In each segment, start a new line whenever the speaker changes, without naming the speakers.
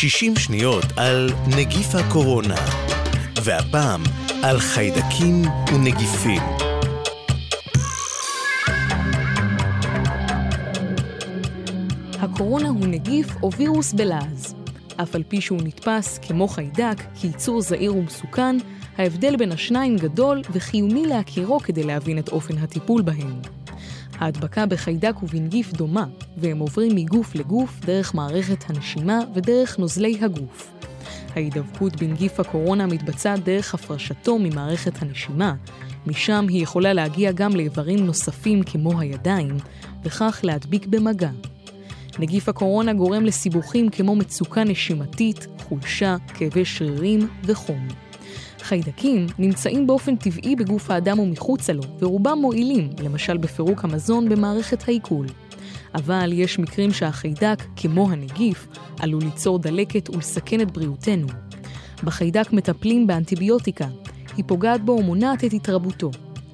60 שניות על נגיף הקורונה, והפעם על חיידקים ונגיפים.
הקורונה הוא נגיף או וירוס בלעז. אף על פי שהוא נתפס כמו חיידק, כיצור זעיר ומסוכן, ההבדל בין השניים גדול וחיוני להכירו כדי להבין את אופן הטיפול בהם. ההדבקה בחיידק ובנגיף דומה, והם עוברים מגוף לגוף דרך מערכת הנשימה ודרך נוזלי הגוף. ההידבקות בנגיף הקורונה מתבצעת דרך הפרשתו ממערכת הנשימה, משם היא יכולה להגיע גם לאיברים נוספים כמו הידיים, וכך להדביק במגע. נגיף הקורונה גורם לסיבוכים כמו מצוקה נשימתית, חולשה, כאבי שרירים וחום. חיידקים נמצאים באופן טבעי בגוף האדם ומחוצה לו, ורובם מועילים, למשל בפירוק המזון במערכת העיכול. אבל יש מקרים שהחיידק, כמו הנגיף, עלול ליצור דלקת ולסכן את בריאותנו. בחיידק מטפלים באנטיביוטיקה, היא פוגעת בו ומונעת את התרבותו.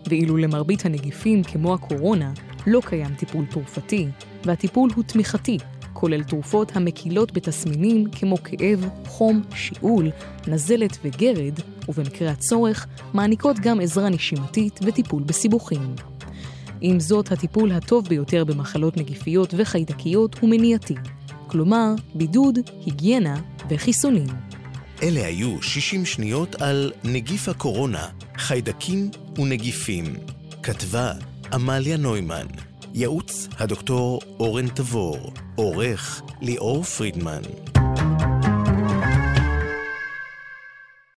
ואילו למרבית הנגיפים, כמו הקורונה, לא קיים טיפול תרופתי, והטיפול הוא תמיכתי, כולל תרופות המקילות בתסמינים כמו כאב, חום, שיעול, נזלת וגרד, ובמקרה הצורך, מעניקות גם עזרה נשימתית וטיפול בסיבוכים. עם זאת, הטיפול הטוב ביותר במחלות נגיפיות וחיידקיות הוא מניעתי, כלומר, בידוד, היגיינה וחיסונים.
אלה היו 60 שניות על נגיף הקורונה, חיידקים ונגיפים. כתבה עמליה נוימן. ייעוץ הדוקטור אורן תבור. עורך ליאור פרידמן.